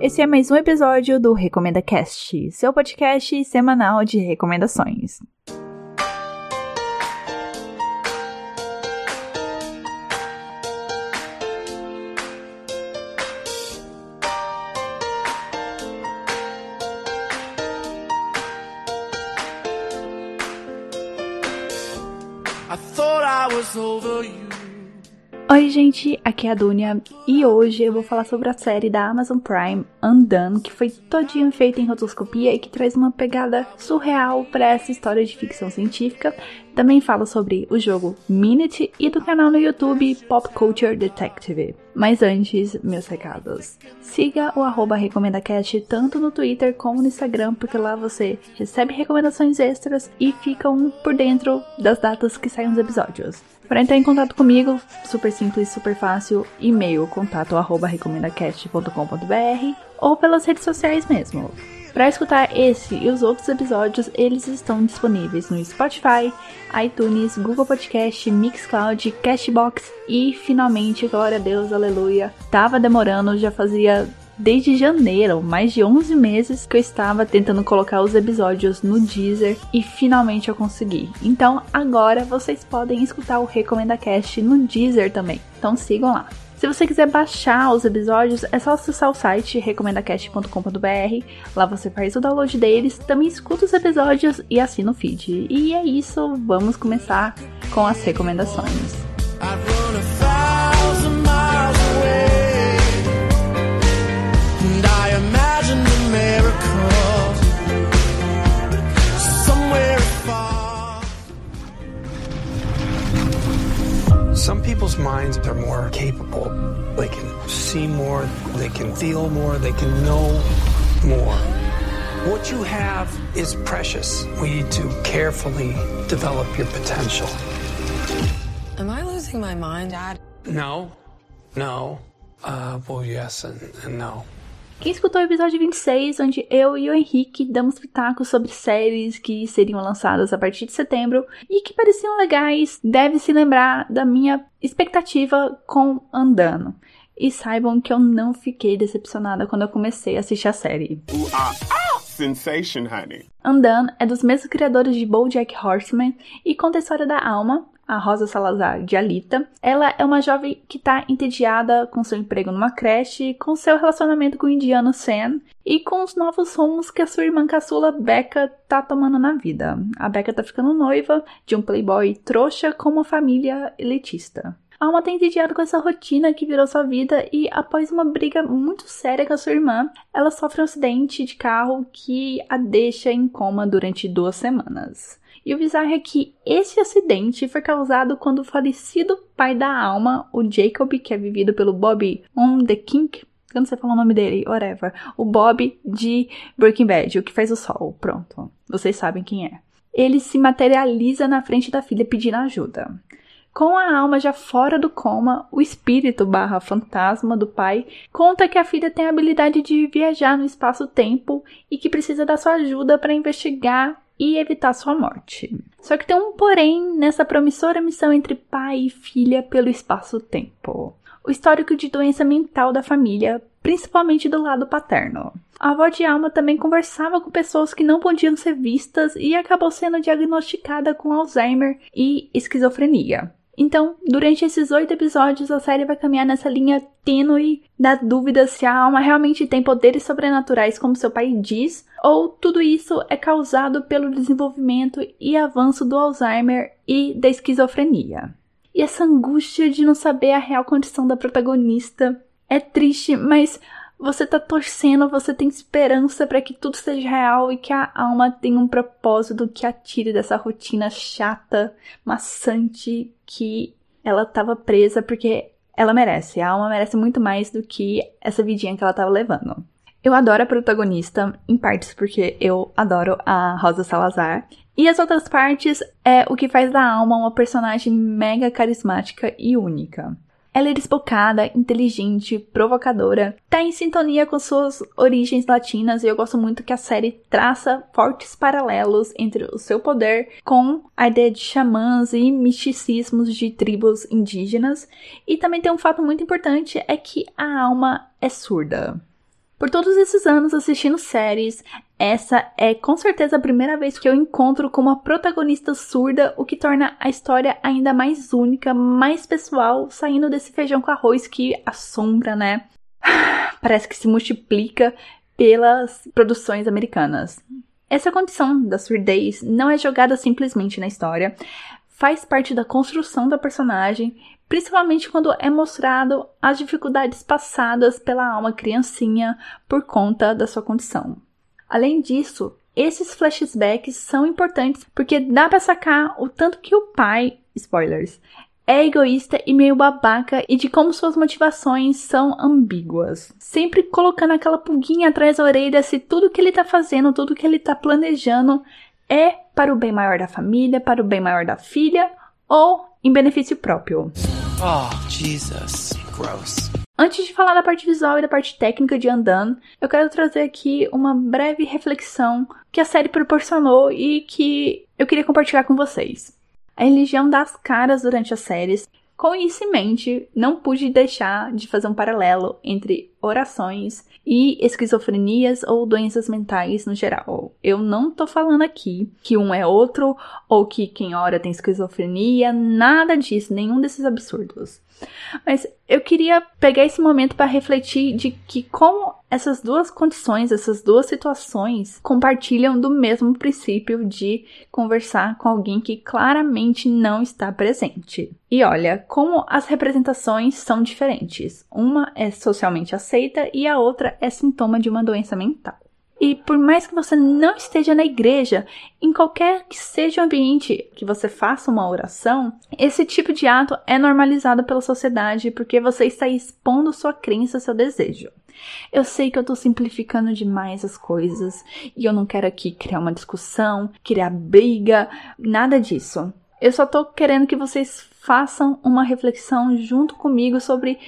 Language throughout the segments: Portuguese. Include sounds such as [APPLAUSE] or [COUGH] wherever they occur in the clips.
Esse é mais um episódio do Recomenda Cast, seu podcast semanal de recomendações. Oi, gente, aqui é a Dunia e hoje eu vou falar sobre a série da Amazon Prime Undone, que foi todinho feita em rotoscopia e que traz uma pegada surreal para essa história de ficção científica. Também falo sobre o jogo Minute e do canal no YouTube Pop Culture Detective. Mas antes, meus recados. Siga o arroba RecomendaCast tanto no Twitter como no Instagram, porque lá você recebe recomendações extras e ficam por dentro das datas que saem os episódios. Para entrar em contato comigo, super simples, super fácil, e-mail contato arroba recomendacast.com.br ou pelas redes sociais mesmo. Para escutar esse e os outros episódios, eles estão disponíveis no Spotify, iTunes, Google Podcast, Mixcloud, Cashbox e finalmente, glória a Deus, aleluia. Tava demorando, já fazia desde janeiro, mais de 11 meses que eu estava tentando colocar os episódios no Deezer e finalmente eu consegui. Então agora vocês podem escutar o Recomenda Cast no Deezer também. Então sigam lá. Se você quiser baixar os episódios, é só acessar o site recomendacast.com.br. Lá você faz o download deles, também escuta os episódios e assina o feed. E é isso, vamos começar com as recomendações. Some people's minds are more capable. They can see more, they can feel more, they can know more. What you have is precious. We need to carefully develop your potential. Am I losing my mind, Dad? No, no. Uh, well, yes and, and no. Quem escutou o episódio 26, onde eu e o Henrique damos pitacos sobre séries que seriam lançadas a partir de setembro e que pareciam legais, deve se lembrar da minha expectativa com Andando. E saibam que eu não fiquei decepcionada quando eu comecei a assistir a série. Sensation, honey. Undone é dos mesmos criadores de BoJack Horseman e conta a história da Alma, a Rosa Salazar de Alita. Ela é uma jovem que está entediada com seu emprego numa creche, com seu relacionamento com o indiano Sam e com os novos rumos que a sua irmã caçula Becca tá tomando na vida. A Becca tá ficando noiva de um playboy trouxa com uma família elitista. A Alma tá entediada com essa rotina que virou sua vida e, após uma briga muito séria com a sua irmã, ela sofre um acidente de carro que a deixa em coma durante duas semanas. E o bizarro é que esse acidente foi causado quando o falecido pai da Alma, o Jacob, que é vivido pelo Bob On The King, eu não sei falar o nome dele, whatever, o Bob de Breaking Bad, o que faz o sol, pronto, vocês sabem quem é. Ele se materializa na frente da filha pedindo ajuda. Com a alma já fora do coma, o espírito barra fantasma do pai conta que a filha tem a habilidade de viajar no espaço-tempo e que precisa da sua ajuda para investigar e evitar sua morte. Só que tem um porém nessa promissora missão entre pai e filha pelo espaço-tempo. O histórico de doença mental da família, principalmente do lado paterno. A avó de Alma também conversava com pessoas que não podiam ser vistas e acabou sendo diagnosticada com Alzheimer e esquizofrenia. Então, durante esses oito episódios, a série vai caminhar nessa linha tênue da dúvida se a alma realmente tem poderes sobrenaturais, como seu pai diz, ou tudo isso é causado pelo desenvolvimento e avanço do Alzheimer e da esquizofrenia. E essa angústia de não saber a real condição da protagonista é triste, mas você tá torcendo, você tem esperança para que tudo seja real e que a alma tenha um propósito que a tire dessa rotina chata, maçante que ela tava presa porque ela merece. A alma merece muito mais do que essa vidinha que ela tava levando. Eu adoro a protagonista, em partes porque eu adoro a Rosa Salazar. E as outras partes é o que faz da Alma uma personagem mega carismática e única. Ela é despocada, inteligente, provocadora, tá em sintonia com suas origens latinas e eu gosto muito que a série traça fortes paralelos entre o seu poder com a ideia de xamãs e misticismos de tribos indígenas. E também tem um fato muito importante é que a alma é surda. Por todos esses anos assistindo séries, essa é com certeza a primeira vez que eu encontro com uma protagonista surda, o que torna a história ainda mais única, mais pessoal, saindo desse feijão com arroz que assombra, né? [SIGHS] Parece que se multiplica pelas produções americanas. Essa condição da surdez não é jogada simplesmente na história, faz parte da construção da personagem, principalmente quando é mostrado as dificuldades passadas pela alma criancinha por conta da sua condição. Além disso, esses flashbacks são importantes porque dá para sacar o tanto que o pai, spoilers, é egoísta e meio babaca e de como suas motivações são ambíguas. Sempre colocando aquela pulguinha atrás da orelha se tudo que ele tá fazendo, tudo que ele tá planejando é para o bem maior da família, para o bem maior da filha ou em benefício próprio. Oh, Jesus. Gross. Antes de falar da parte visual e da parte técnica de Andan, eu quero trazer aqui uma breve reflexão que a série proporcionou e que eu queria compartilhar com vocês. A religião dá as caras durante as séries. Com isso em mente, não pude deixar de fazer um paralelo entre orações e esquizofrenias ou doenças mentais no geral. Eu não tô falando aqui que um é outro ou que quem ora tem esquizofrenia, nada disso, nenhum desses absurdos. Mas eu queria pegar esse momento para refletir de que como essas duas condições, essas duas situações compartilham do mesmo princípio de conversar com alguém que claramente não está presente. E olha, como as representações são diferentes. Uma é socialmente e a outra é sintoma de uma doença mental. E por mais que você não esteja na igreja, em qualquer que seja o ambiente que você faça uma oração, esse tipo de ato é normalizado pela sociedade porque você está expondo sua crença, seu desejo. Eu sei que eu tô simplificando demais as coisas e eu não quero aqui criar uma discussão, criar briga, nada disso. Eu só tô querendo que vocês façam uma reflexão junto comigo sobre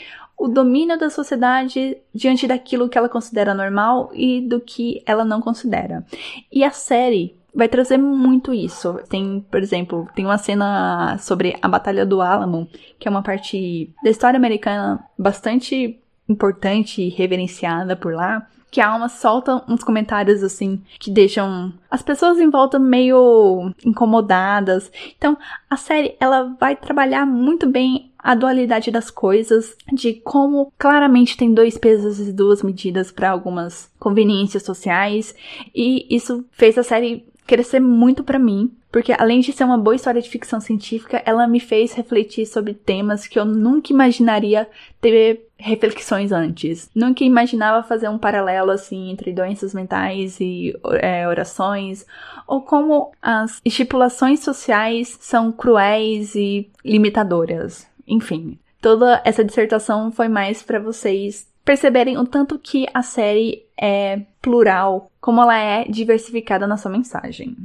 o domínio da sociedade diante daquilo que ela considera normal e do que ela não considera. E a série vai trazer muito isso. Tem, por exemplo, tem uma cena sobre a Batalha do Álamo, que é uma parte da história americana bastante importante e reverenciada por lá, que a Alma solta uns comentários assim que deixam as pessoas em volta meio incomodadas. Então, a série ela vai trabalhar muito bem a dualidade das coisas, de como claramente tem dois pesos e duas medidas para algumas conveniências sociais, e isso fez a série crescer muito para mim, porque além de ser uma boa história de ficção científica, ela me fez refletir sobre temas que eu nunca imaginaria ter reflexões antes. Nunca imaginava fazer um paralelo assim entre doenças mentais e é, orações, ou como as estipulações sociais são cruéis e limitadoras. Enfim, toda essa dissertação foi mais para vocês perceberem o tanto que a série é plural, como ela é diversificada na sua mensagem.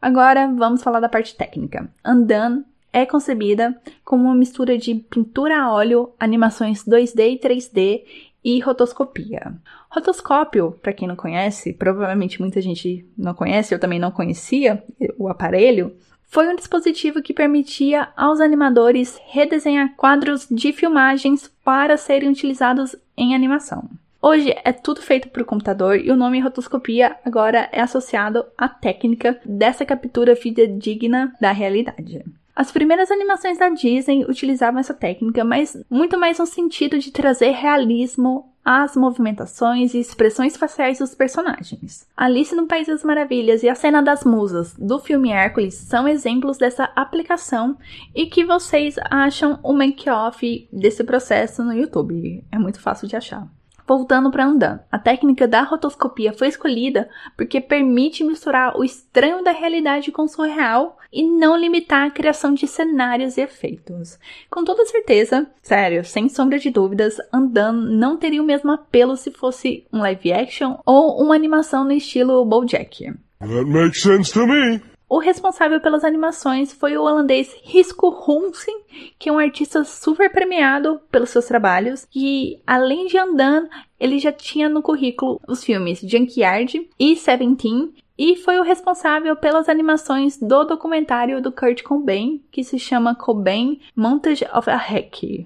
Agora vamos falar da parte técnica. Andan é concebida como uma mistura de pintura a óleo, animações 2D e 3D e rotoscopia. Rotoscópio, para quem não conhece, provavelmente muita gente não conhece, eu também não conhecia o aparelho, foi um dispositivo que permitia aos animadores redesenhar quadros de filmagens para serem utilizados em animação. Hoje é tudo feito por computador e o nome rotoscopia agora é associado à técnica dessa captura fidedigna da realidade. As primeiras animações da Disney utilizavam essa técnica, mas muito mais no sentido de trazer realismo às movimentações e expressões faciais dos personagens. Alice no País das Maravilhas e a cena das musas do filme Hércules são exemplos dessa aplicação e que vocês acham o make-off desse processo no YouTube. É muito fácil de achar. Voltando para Andan, a técnica da rotoscopia foi escolhida porque permite misturar o estranho da realidade com o surreal e não limitar a criação de cenários e efeitos. Com toda certeza, sério, sem sombra de dúvidas, Andan não teria o mesmo apelo se fosse um live action ou uma animação no estilo BoJack. That makes sense to me. O responsável pelas animações foi o holandês Risco Hunsen, que é um artista super premiado pelos seus trabalhos. E além de Andan, ele já tinha no currículo os filmes Junkyard e Seventeen. E foi o responsável pelas animações do documentário do Kurt Cobain, que se chama Cobain Montage of a Hack.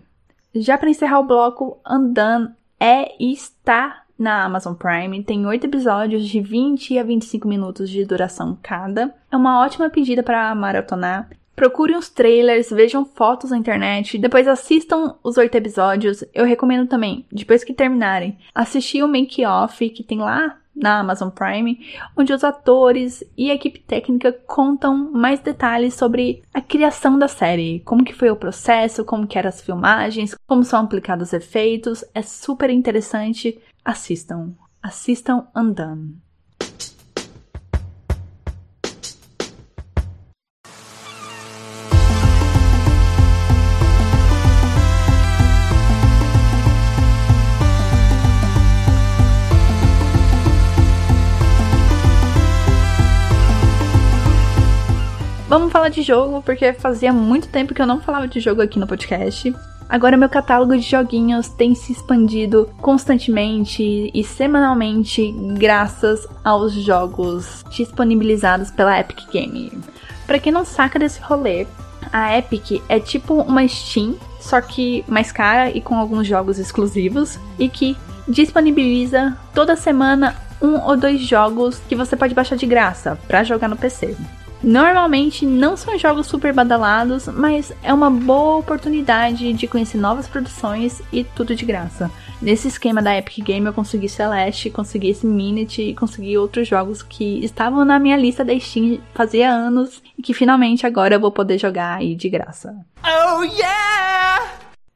Já para encerrar o bloco, Andan é e está na Amazon Prime. Tem oito episódios de 20 a 25 minutos de duração cada. É uma ótima pedida para maratonar. Procure uns trailers, vejam fotos na internet, depois assistam os oito episódios. Eu recomendo também, depois que terminarem, assistir o make-off que tem lá na Amazon Prime, onde os atores e a equipe técnica contam mais detalhes sobre a criação da série, como que foi o processo, como que eram as filmagens, como são aplicados os efeitos. É super interessante. Assistam. Assistam Undone. Vamos falar de jogo, porque fazia muito tempo que eu não falava de jogo aqui no podcast. Agora meu catálogo de joguinhos tem se expandido constantemente e semanalmente graças aos jogos disponibilizados pela Epic Game. Para quem não saca desse rolê, a Epic é tipo uma Steam, só que mais cara e com alguns jogos exclusivos e que disponibiliza toda semana um ou dois jogos que você pode baixar de graça para jogar no PC. Normalmente não são jogos super badalados, mas é uma boa oportunidade de conhecer novas produções e tudo de graça. Nesse esquema da Epic Game eu consegui Celeste, consegui esse Minute e consegui outros jogos que estavam na minha lista da Steam fazia anos e que finalmente agora eu vou poder jogar aí de graça. Oh yeah!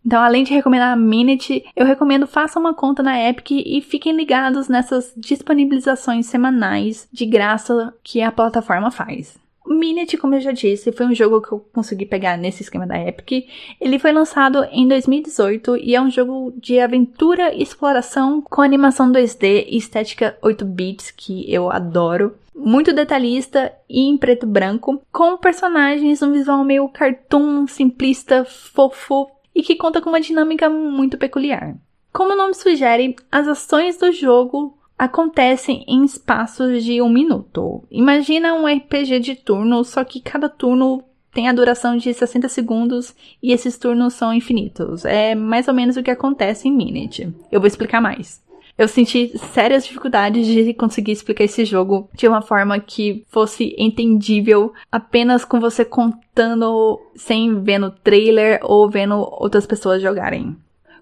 Então, além de recomendar a Minute, eu recomendo façam uma conta na Epic e fiquem ligados nessas disponibilizações semanais de graça que a plataforma faz. Minute, como eu já disse, foi um jogo que eu consegui pegar nesse esquema da Epic. Ele foi lançado em 2018 e é um jogo de aventura e exploração com animação 2D e estética 8 bits que eu adoro. Muito detalhista e em preto e branco, com personagens um visual meio cartoon, simplista, fofo e que conta com uma dinâmica muito peculiar. Como o nome sugere, as ações do jogo acontecem em espaços de um minuto. Imagina um RPG de turno, só que cada turno tem a duração de 60 segundos e esses turnos são infinitos. É mais ou menos o que acontece em Minute. Eu vou explicar mais. Eu senti sérias dificuldades de conseguir explicar esse jogo de uma forma que fosse entendível apenas com você contando sem ver no trailer ou vendo outras pessoas jogarem.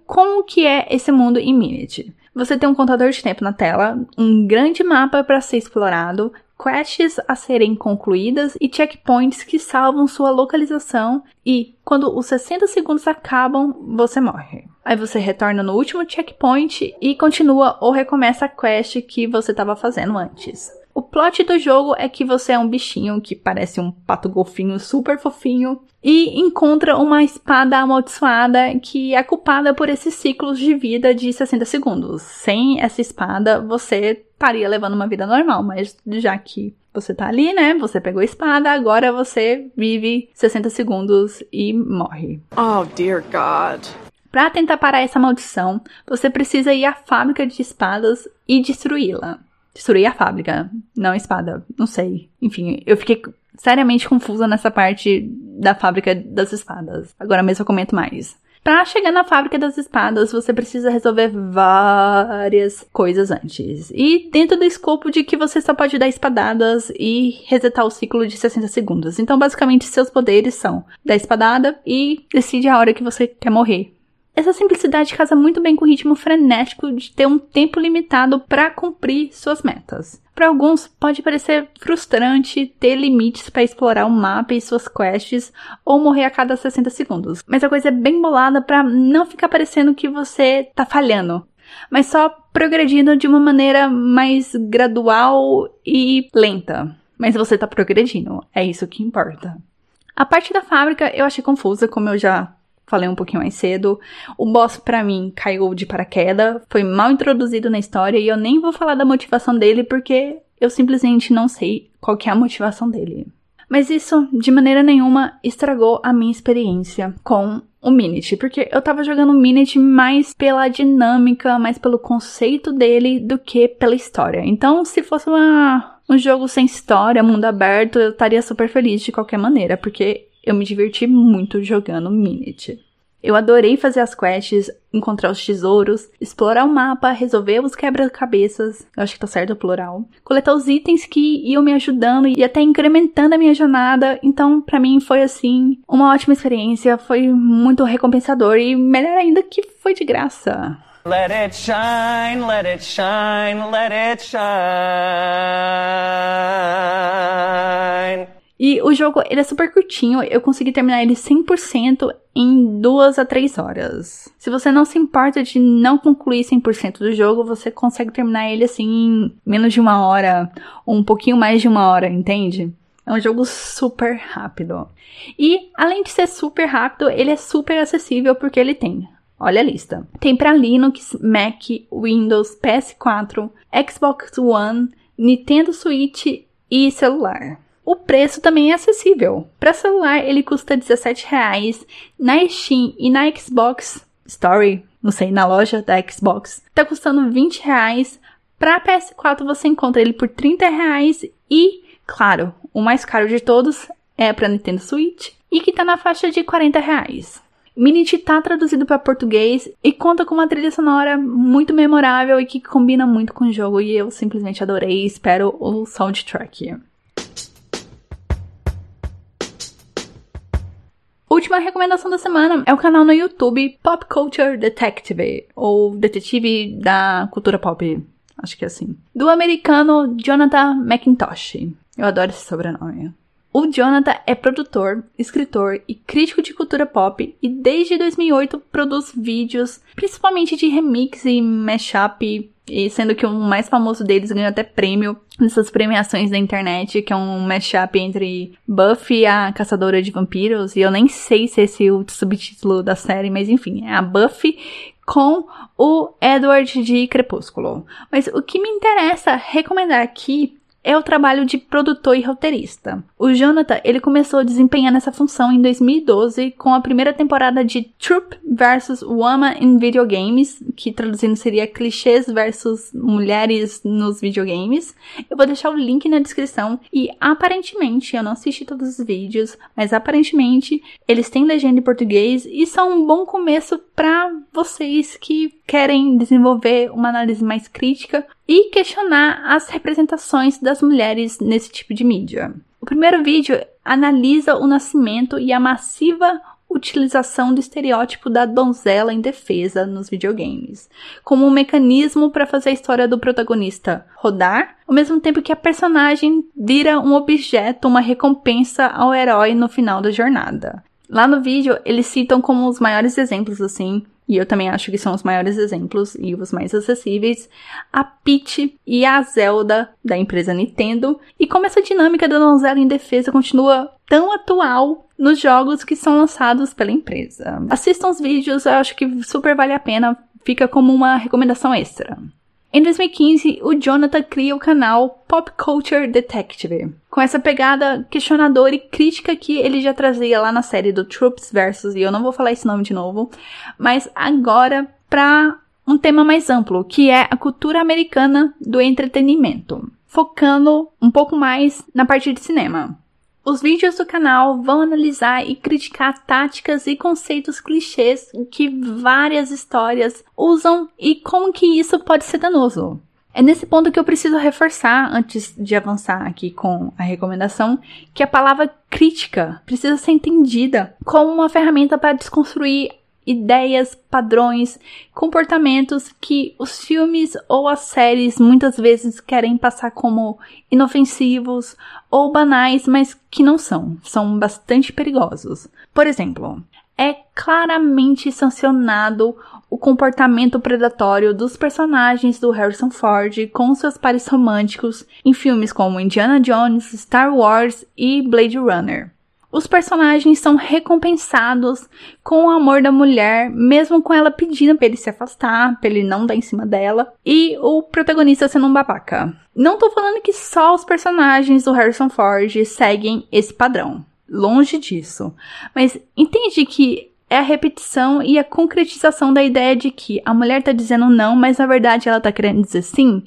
Como que é esse mundo em Minute? Você tem um contador de tempo na tela, um grande mapa para ser explorado, quests a serem concluídas e checkpoints que salvam sua localização e quando os 60 segundos acabam, você morre. Aí você retorna no último checkpoint e continua ou recomeça a quest que você estava fazendo antes. O plot do jogo é que você é um bichinho que parece um pato golfinho super fofinho e encontra uma espada amaldiçoada que é culpada por esses ciclos de vida de 60 segundos. Sem essa espada, você estaria levando uma vida normal, mas já que você tá ali, né? Você pegou a espada, agora você vive 60 segundos e morre. Oh, dear God. Para tentar parar essa maldição, você precisa ir à fábrica de espadas e destruí-la destruir a fábrica, não a espada. Não sei. Enfim, eu fiquei seriamente confusa nessa parte da fábrica das espadas. Agora mesmo eu comento mais. Para chegar na fábrica das espadas, você precisa resolver várias coisas antes. E dentro do escopo de que você só pode dar espadadas e resetar o ciclo de 60 segundos. Então, basicamente, seus poderes são dar espadada e decide a hora que você quer morrer. Essa simplicidade casa muito bem com o ritmo frenético de ter um tempo limitado para cumprir suas metas. Para alguns, pode parecer frustrante ter limites para explorar o mapa e suas quests ou morrer a cada 60 segundos, mas a coisa é bem bolada para não ficar parecendo que você tá falhando, mas só progredindo de uma maneira mais gradual e lenta. Mas você tá progredindo, é isso que importa. A parte da fábrica eu achei confusa, como eu já falei um pouquinho mais cedo. O boss, para mim, caiu de paraquedas, foi mal introduzido na história e eu nem vou falar da motivação dele porque eu simplesmente não sei qual é a motivação dele. Mas isso, de maneira nenhuma, estragou a minha experiência com o Minute, porque eu tava jogando o Minute mais pela dinâmica, mais pelo conceito dele do que pela história. Então, se fosse uma, um jogo sem história, mundo aberto, eu estaria super feliz de qualquer maneira, porque eu me diverti muito jogando Minute. Eu adorei fazer as quests, encontrar os tesouros, explorar o mapa, resolver os quebra-cabeças, eu acho que tá certo o plural, coletar os itens que iam me ajudando e até incrementando a minha jornada. Então, para mim foi assim, uma ótima experiência, foi muito recompensador e melhor ainda que foi de graça. Let it shine, let it shine, let it shine. E o jogo, ele é super curtinho, eu consegui terminar ele 100% em 2 a 3 horas. Se você não se importa de não concluir 100% do jogo, você consegue terminar ele assim em menos de uma hora, ou um pouquinho mais de uma hora, entende? É um jogo super rápido. E, além de ser super rápido, ele é super acessível porque ele tem Olha a lista. Tem para Linux, Mac, Windows, PS4, Xbox One, Nintendo Switch e celular. O preço também é acessível. Para celular, ele custa R$17,00. Na Steam e na Xbox Story, não sei, na loja da Xbox, tá custando R$20,00. Para PS4, você encontra ele por R$30,00. E, claro, o mais caro de todos é para Nintendo Switch e que tá na faixa de R$40,00. Minit tá traduzido para português e conta com uma trilha sonora muito memorável e que combina muito com o jogo e eu simplesmente adorei e espero o soundtrack. Última recomendação da semana é o canal no YouTube Pop Culture Detective, ou Detetive da Cultura Pop, acho que é assim, do americano Jonathan McIntosh. Eu adoro esse sobrenome. O Jonathan é produtor, escritor e crítico de cultura pop e desde 2008 produz vídeos, principalmente de remix e mashup, e sendo que o mais famoso deles ganhou até prêmio nessas premiações da internet, que é um mashup entre Buffy e a Caçadora de Vampiros, e eu nem sei se esse é o subtítulo da série, mas enfim, é a Buffy com o Edward de Crepúsculo. Mas o que me interessa recomendar aqui é o trabalho de produtor e roteirista. O Jonathan, ele começou a desempenhar essa função em 2012 com a primeira temporada de Troop vs Woman in Video Games, que traduzindo seria clichês versus mulheres nos videogames. Eu vou deixar o link na descrição e aparentemente, eu não assisti todos os vídeos, mas aparentemente eles têm legenda em português e são um bom começo para vocês que querem desenvolver uma análise mais crítica e questionar as representações das mulheres nesse tipo de mídia. O primeiro vídeo analisa o nascimento e a massiva utilização do estereótipo da donzela indefesa nos videogames, como um mecanismo para fazer a história do protagonista rodar, ao mesmo tempo que a personagem vira um objeto, uma recompensa ao herói no final da jornada. Lá no vídeo, eles citam como os maiores exemplos, assim, e eu também acho que são os maiores exemplos e os mais acessíveis, a Peach e a Zelda da empresa Nintendo, e como essa dinâmica da donzela em defesa continua tão atual nos jogos que são lançados pela empresa. Assistam os vídeos, eu acho que super vale a pena, fica como uma recomendação extra. Em 2015, o Jonathan cria o canal Pop Culture Detective, com essa pegada questionadora e crítica que ele já trazia lá na série do Troops Versus, e eu não vou falar esse nome de novo, mas agora para um tema mais amplo, que é a cultura americana do entretenimento, focando um pouco mais na parte de cinema. Os vídeos do canal vão analisar e criticar táticas e conceitos clichês que várias histórias usam e como que isso pode ser danoso. É nesse ponto que eu preciso reforçar, antes de avançar aqui com a recomendação, que a palavra crítica precisa ser entendida como uma ferramenta para desconstruir ideias, padrões, comportamentos que os filmes ou as séries muitas vezes querem passar como inofensivos ou banais, mas que não são, são bastante perigosos. Por exemplo, é claramente sancionado o comportamento predatório dos personagens do Harrison Ford com seus pares românticos em filmes como Indiana Jones, Star Wars e Blade Runner. Os personagens são recompensados com o amor da mulher, mesmo com ela pedindo para ele se afastar, para ele não dar em cima dela, e o protagonista sendo um babaca. Não tô falando que só os personagens do Harrison Ford seguem esse padrão. Longe disso. Mas entende que é a repetição e a concretização da ideia de que a mulher tá dizendo não, mas na verdade ela tá querendo dizer sim.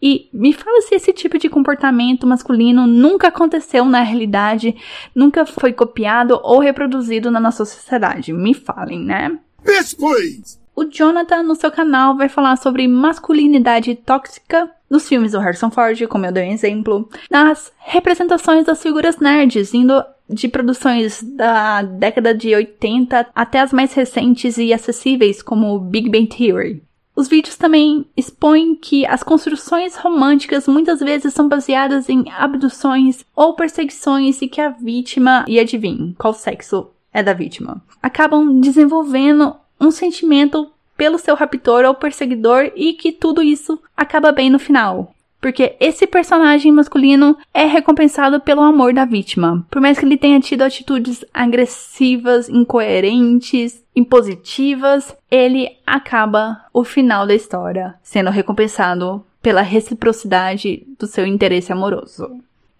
E me fala se esse tipo de comportamento masculino nunca aconteceu na realidade, nunca foi copiado ou reproduzido na nossa sociedade. Me falem, né? Bitch, please! O Jonathan, no seu canal, vai falar sobre masculinidade tóxica nos filmes do Harrison Ford, como eu dei um exemplo, nas representações das figuras nerds, indo de produções da década de 80 até as mais recentes e acessíveis, como Big Bang Theory. Os vídeos também expõem que as construções românticas muitas vezes são baseadas em abduções ou perseguições e que a vítima, e adivinhe qual sexo é da vítima, acabam desenvolvendo um sentimento pelo seu raptor ou perseguidor e que tudo isso acaba bem no final. Porque esse personagem masculino é recompensado pelo amor da vítima. Por mais que ele tenha tido atitudes agressivas, incoerentes, impositivas, ele acaba o final da história sendo recompensado pela reciprocidade do seu interesse amoroso.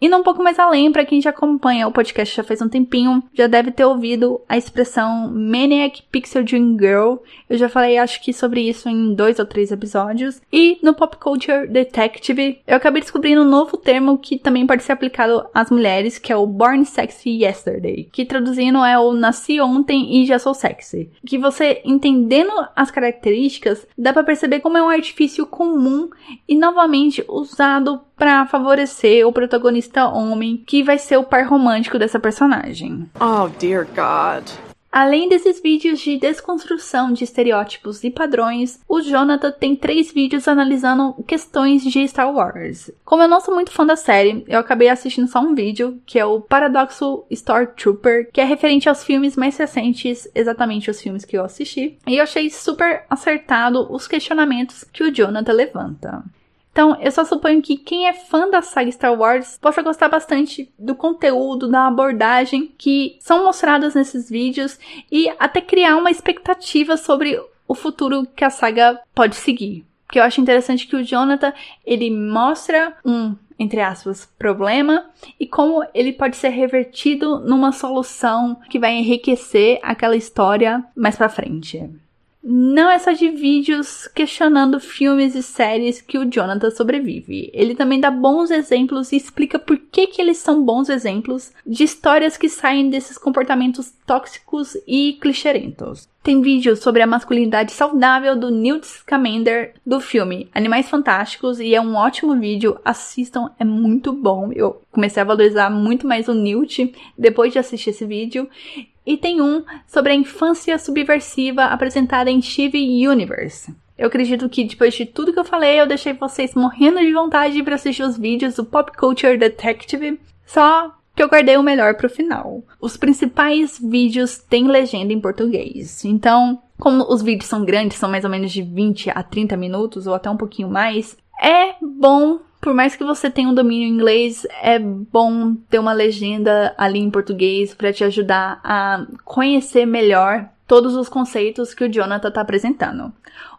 Indo um pouco mais além, para quem já acompanha o podcast já faz um tempinho, já deve ter ouvido a expressão Maniac Pixel Dream Girl. Eu já falei, acho que sobre isso em dois ou três episódios. E no Pop Culture Detective, eu acabei descobrindo um novo termo que também pode ser aplicado às mulheres, que é o Born Sexy Yesterday, que traduzindo é o Nasci ontem e já sou sexy. Que você entendendo as características, dá para perceber como é um artifício comum e novamente usado para favorecer o protagonista homem, que vai ser o par romântico dessa personagem. Oh, dear God. Além desses vídeos de desconstrução de estereótipos e padrões, o Jonathan tem três vídeos analisando questões de Star Wars. Como eu não sou muito fã da série, eu acabei assistindo só um vídeo, que é o Paradoxo Stormtrooper, que é referente aos filmes mais recentes, exatamente os filmes que eu assisti. E eu achei super acertado os questionamentos que o Jonathan levanta. Então, eu só suponho que quem é fã da saga Star Wars possa gostar bastante do conteúdo, da abordagem que são mostradas nesses vídeos e até criar uma expectativa sobre o futuro que a saga pode seguir. Porque eu acho interessante que o Jonathan, ele mostra um, entre aspas, problema e como ele pode ser revertido numa solução que vai enriquecer aquela história mais pra frente não é só de vídeos questionando filmes e séries que o Jonathan sobrevive. Ele também dá bons exemplos e explica por que, que eles são bons exemplos de histórias que saem desses comportamentos tóxicos e clichêrentos. Tem vídeo sobre a masculinidade saudável do Newt Scamander do filme Animais Fantásticos e é um ótimo vídeo, assistam, é muito bom. Eu comecei a valorizar muito mais o Newt depois de assistir esse vídeo. E tem um sobre a infância subversiva apresentada em Chive Universe. Eu acredito que depois de tudo que eu falei, eu deixei vocês morrendo de vontade para assistir os vídeos do Pop Culture Detective. Só que eu guardei o melhor pro final. Os principais vídeos têm legenda em português. Então, como os vídeos são grandes, são mais ou menos de 20 a 30 minutos ou até um pouquinho mais, é bom por mais que você tenha um domínio em inglês, é bom ter uma legenda ali em português para te ajudar a conhecer melhor todos os conceitos que o Jonathan está apresentando.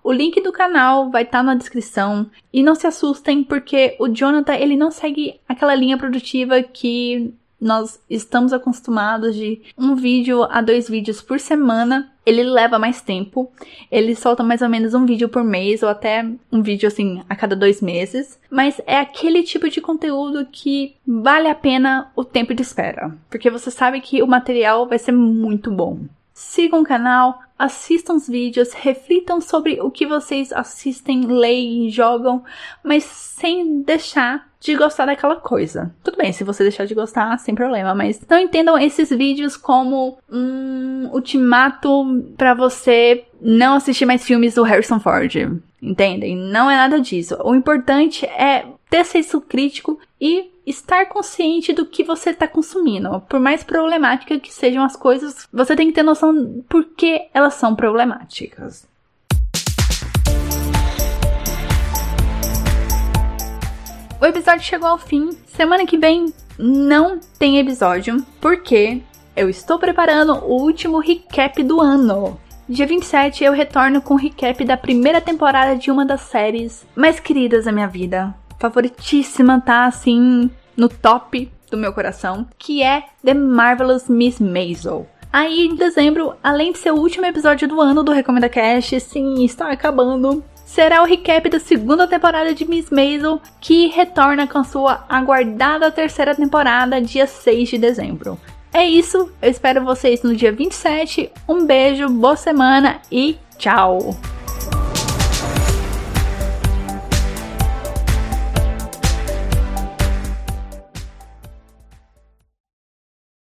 O link do canal vai estar tá na descrição e não se assustem porque o Jonathan ele não segue aquela linha produtiva que nós estamos acostumados de um vídeo a dois vídeos por semana. Ele leva mais tempo. Ele solta mais ou menos um vídeo por mês, ou até um vídeo assim a cada dois meses. Mas é aquele tipo de conteúdo que vale a pena o tempo de espera. Porque você sabe que o material vai ser muito bom. Sigam o canal, assistam os vídeos, reflitam sobre o que vocês assistem, leem, jogam, mas sem deixar de gostar daquela coisa. Tudo bem, se você deixar de gostar, sem problema, mas não entendam esses vídeos como um ultimato para você não assistir mais filmes do Harrison Ford. Entendem? Não é nada disso. O importante é ter senso crítico e estar consciente do que você está consumindo. Por mais problemática que sejam as coisas, você tem que ter noção por que elas são problemáticas. O episódio chegou ao fim. Semana que vem não tem episódio, porque eu estou preparando o último recap do ano. Dia 27 eu retorno com o recap da primeira temporada de uma das séries mais queridas da minha vida. Favoritíssima, tá assim no top do meu coração, que é The Marvelous Miss Maisel. Aí em dezembro, além de ser o último episódio do ano do Recomenda Cast, sim, está acabando. Será o recap da segunda temporada de Miss Maisel, que retorna com sua aguardada terceira temporada, dia 6 de dezembro. É isso, eu espero vocês no dia 27. Um beijo, boa semana e tchau!